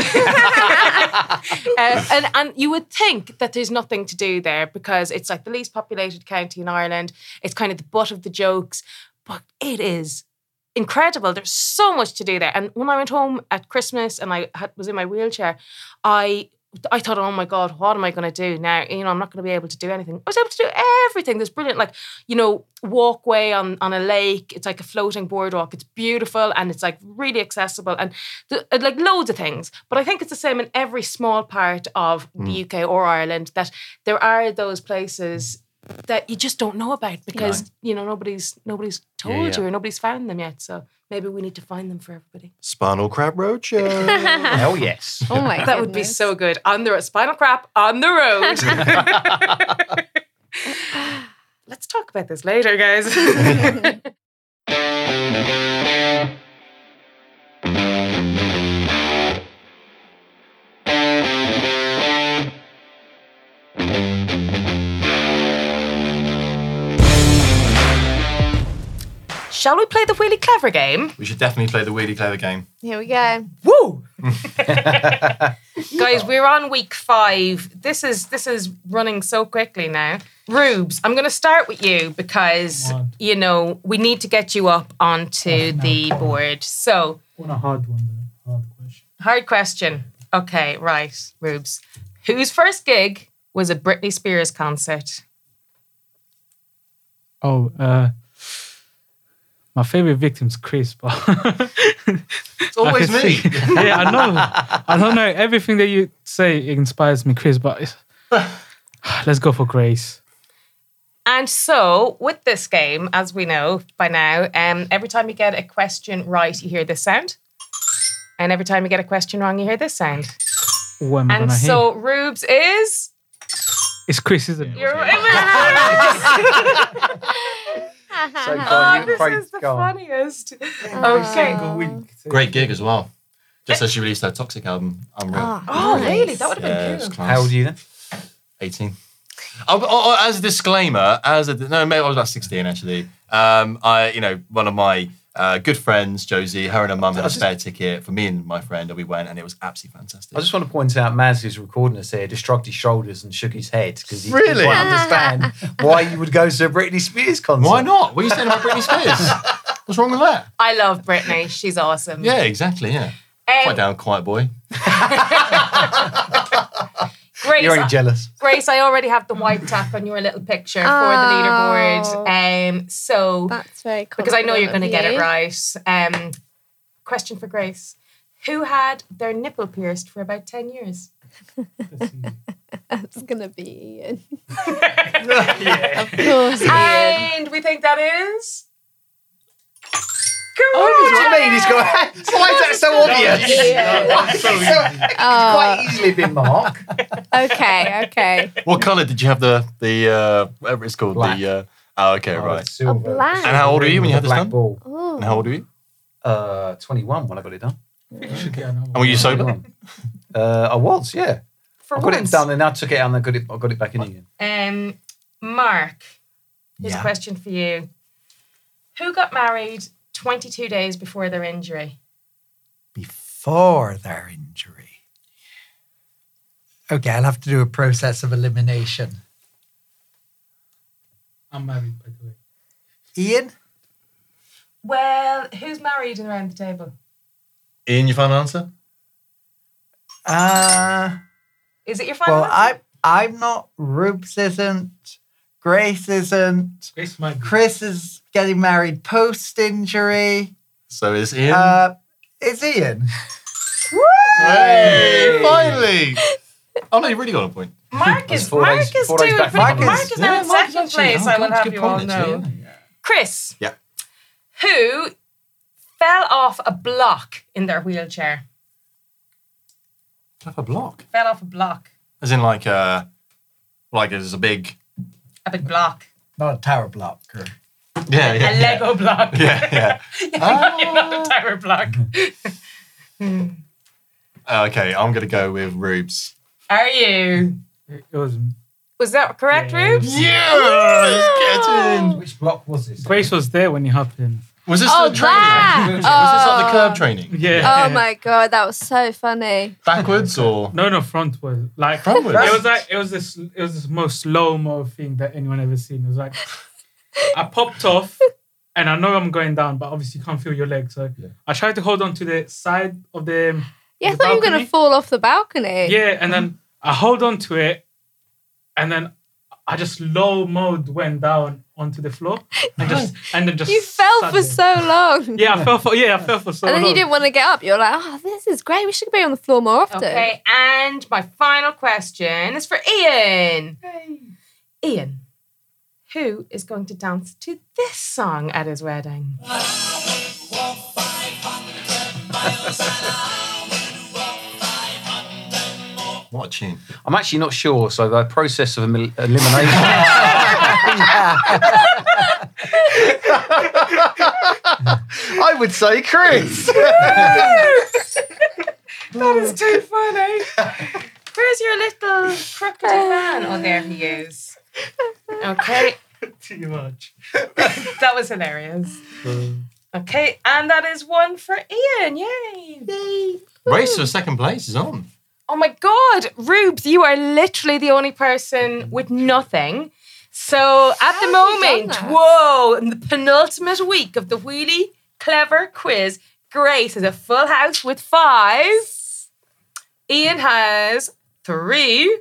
uh, and and you would think that there's nothing to do there because it's like the least populated county in Ireland. It's kind of the butt of the jokes, but it is incredible. There's so much to do there. And when I went home at Christmas and I had, was in my wheelchair, I I thought, oh my God, what am I going to do now? You know, I'm not going to be able to do anything. I was able to do everything. There's brilliant, like, you know, walkway on, on a lake. It's like a floating boardwalk. It's beautiful and it's like really accessible and th- uh, like loads of things. But I think it's the same in every small part of the UK or Ireland that there are those places that you just don't know about because you know nobody's nobody's told Yeah, yeah. you or nobody's found them yet. So maybe we need to find them for everybody. Spinal Crap Roadshow. Oh, Hell yes. Oh my That would be so good. On the spinal crap on the road. Let's talk about this later, guys. Shall we play the really clever game? we should definitely play the Wheelie Clever game. Here we go. Woo! Guys, we're on week five. This is this is running so quickly now. Rubes, I'm gonna start with you because Come on. you know we need to get you up onto the board. So Want a hard one, though. Hard question. hard question. Okay, right, Rubes. Whose first gig was a Britney Spears concert? Oh, uh, my favorite victim's Chris, but It's always me. see- yeah, I know. I don't know. Everything that you say inspires me, Chris, but it's, let's go for Grace. And so, with this game, as we know by now, um, every time you get a question right, you hear this sound. And every time you get a question wrong, you hear this sound. What am I And gonna so, Rubes is. hear? It's Chris, isn't it? You're right. So go Oh, this Craig, is the go funniest. Every Okay. single week. Great gig as well. Just as she released her Toxic album, Unreal. Oh, nice. really? That would have yeah, been it's cool. How old are you then? 18. Oh, oh, oh, as a disclaimer, as a no, maybe I was about 16 actually. Um, I, you know, one of my uh, good friends, Josie, her and her mum had I a just- spare ticket for me and my friend, and we went, and it was absolutely fantastic. I just want to point out, Maz, who's recording us here, just shrugged his shoulders and shook his head because he Really? didn't quite understand why you would go to a Britney Spears concert. Why not? What are you saying about Britney Spears? What's wrong with that? I love Britney. She's awesome. Yeah, exactly. Yeah, Um, quite down, quiet boy. Grace, You're only jealous. Grace, I already have the white tap on your little picture for Oh. the leaderboard. Um, so That's very cool because I know you're going to get it right. Um, question for Grace: Who had their nipple pierced for about ten years? That's. It's going to be Ian. yeah. Of course, Ian. And we think that is. Oh, what do you mean? He's got. Why is that so obvious? Yeah. Why? So It's easy. Oh, quite easily been Mark. okay, okay. What colour did you have the the uh, whatever it's called? Black. The uh, oh, okay, Oh, right. it's silver. A black. And how old were you when you had this Black done? ball. Oh. And how old were you? Uh, 21 when I got it done. You should get another And were you one. sober? Uh, I was, yeah. For I got once. it done and I took it out and I got it, I got it back in again. Um, Mark, here's a question for you. Who got married 22 days before their injury? Before their injury. Okay, I'll have to do a process of elimination. I'm married, by the way. Ian? Well, who's married around the table? Ian, your final answer? Uh, Is it your final well, answer? I, I'm not. Rubes isn't. Grace isn't. Grace might be. Chris is getting married post injury. So is Ian? Uh, is Ian? hey, finally! Oh no, you really got a point. Mark That's is four Mark days- is four days doing back pretty- from Mark Marcus. is now in second actually- place. oh, I will good- have good you point, all actually, know. yeah. Chris. Yeah. Who fell off a block in their wheelchair? Fell off a block. Fell off a block. As in like uh like there's a big A big block. Not a tower block. Or, Yeah, yeah. a Lego block. Yeah, yeah. yeah, you know, the tower block. Uh, okay, I'm gonna go with Rubes. Are you? It was Was that correct, Yeah. Rubes? Yeah, get in. Which block was this? Grace was there when you hopped happened. Was this Oh, the training? that! Was this like the Oh. curb training? Yeah. Oh my god, that was so funny. Backwards or No, no, front was like frontwards? It was like it was this it was this most slow mo thing that anyone ever seen. It was like I popped off and I know I'm going down, but obviously you can't feel your leg. So Yeah. I tried to hold on to the side of the Yeah, I The thought you were gonna fall off the balcony. yeah, and then I hold on to it, and then I just low mode went down onto the floor and just and then just You fell sat for there. so long. yeah I fell for yeah I fell for so long. and then long. you didn't want to get up. You're like, oh, this is great. We should be on the floor more often. Okay, and my final question is for Ian. Hey. Ian, who is going to dance to this song at his wedding? What a tune. I'm actually not sure. So the process of elimination. I would say Chris. That is too funny. Where's your little crooked man? Oh, there he is. Okay, too much. that was hilarious. Okay, and that is one for Ian. Yay! Yay! Race for second place is on. Oh my God, Rubes, you are literally the only person with nothing. So at the How have you done moment, whoa, in the penultimate week of the Wheelie Clever Quiz, Grace has a full house with five. Ian has three.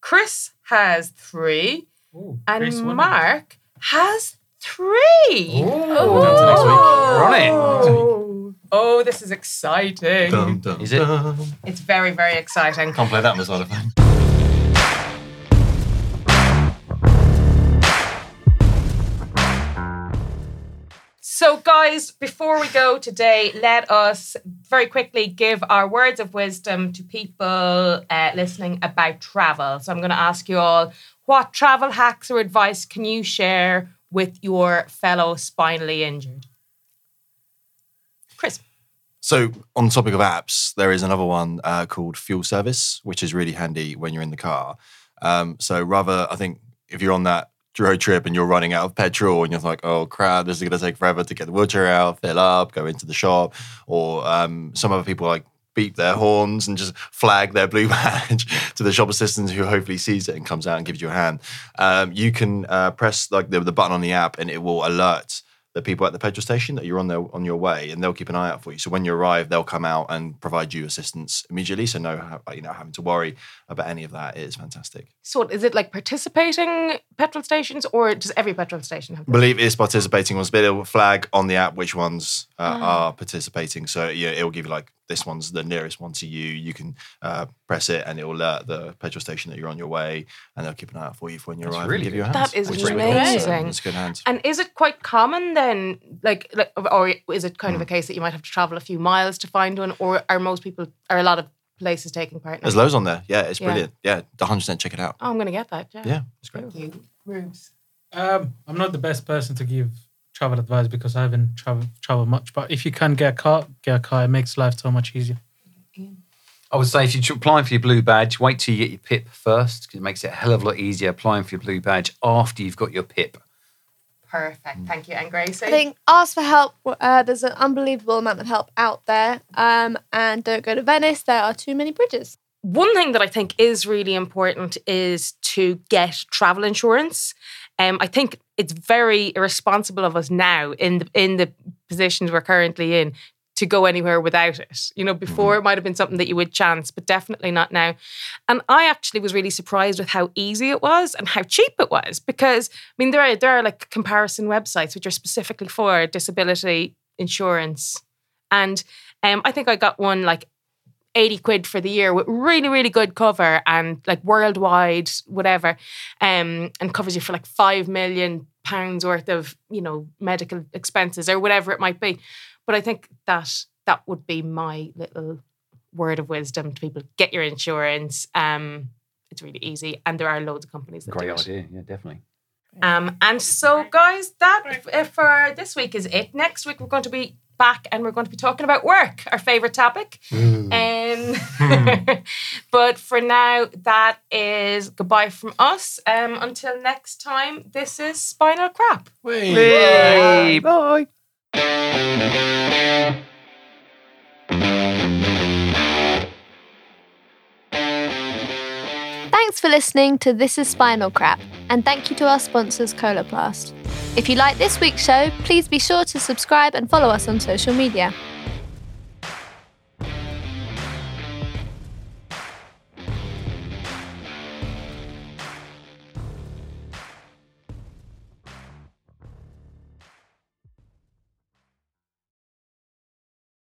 Chris has three. Ooh, And Grace won it. Mark has three. Oh. Down to next week. We're on it. Oh, this is exciting. Dum, dum, Is it? dum. It's very, very exciting. Can't play that on the xylophone. So, guys, before we go today, let us very quickly give our words of wisdom to people uh, listening about travel. So, I'm going to ask you all what travel hacks or advice can you share with your fellow spinally injured? Chris. So, on the topic of apps, there is another one uh, called Fuel Service, which is really handy when you're in the car. Um, so, rather, I think if you're on that road trip and you're running out of petrol and you're like, oh crap, this is going to take forever to get the wheelchair out, fill up, go into the shop, or um, some other people like beep their horns and just flag their blue badge to the shop assistant who hopefully sees it and comes out and gives you a hand. Um, you can uh, press like the, the button on the app and it will alert the people at the petrol station that you're on their on your way, and they'll keep an eye out for you. So when you arrive, they'll come out and provide you assistance immediately. So no, you know, having to worry about any of that is fantastic. So is it like participating petrol stations or does every petrol station have this? believe it's participating ones, but it'll flag on the app which ones uh, Ah. are participating. So yeah, it'll give you like this one's the nearest one to you. You can uh, press it, and it will alert the petrol station that you're on your way, and they'll keep an eye out for you for when you That's arrive really and give you a good. hand. That is which really really good. Amazing. It's good hand. And is it quite common then, like, like, or is it kind of Hmm. a case that you might have to travel a few miles to find one, or are most people, are a lot of places taking part? in? There's loads on there. Yeah, it's Yeah. brilliant. Yeah, 100% check it out. Oh, I'm going to get that. Yeah. Yeah, it's great. Thank you, Rubes. Um, I'm not the best person to give travel advice because I haven't traveled travel much. But if you can get a car, get a car. It makes life so much easier. I would say if you're applying for your blue badge, wait till you get your PIP first because it makes it a hell of a lot easier applying for your blue badge after you've got your PIP. Perfect. Thank you. And Gracie? I think ask for help. Uh, there's an unbelievable amount of help out there. Um, and don't go to Venice. There are too many bridges. one thing that I think is really important is to get travel insurance. Um, I think it's very irresponsible of us now in the in the positions we're currently in to go anywhere without it. You know, before it might have been something that you would chance, but definitely not now. And I actually was really surprised with how easy it was and how cheap it was because I mean there are there are like comparison websites which are specifically for disability insurance. And um, I think I got one like 80 quid for the year with really, really good cover and like worldwide, whatever, um, and covers you for like five million pounds worth of, you know, medical expenses or whatever it might be. But I think that that would be my little word of wisdom to people. Get your insurance. Um, it's really easy. And there are loads of companies that Great do it. idea. Yeah, definitely. Um, and so, guys, that f- for this week is it. Next week, we're going to be back and we're going to be talking about work, our favorite topic. Um, but for now, that is goodbye from us. Um, until next time, this is Spinal Crap. Yay! Bye. Thanks for listening to This is Spinal Crap, and thank you to our sponsors, Coloplast. If you like this week's show, please be sure to subscribe and follow us on social media.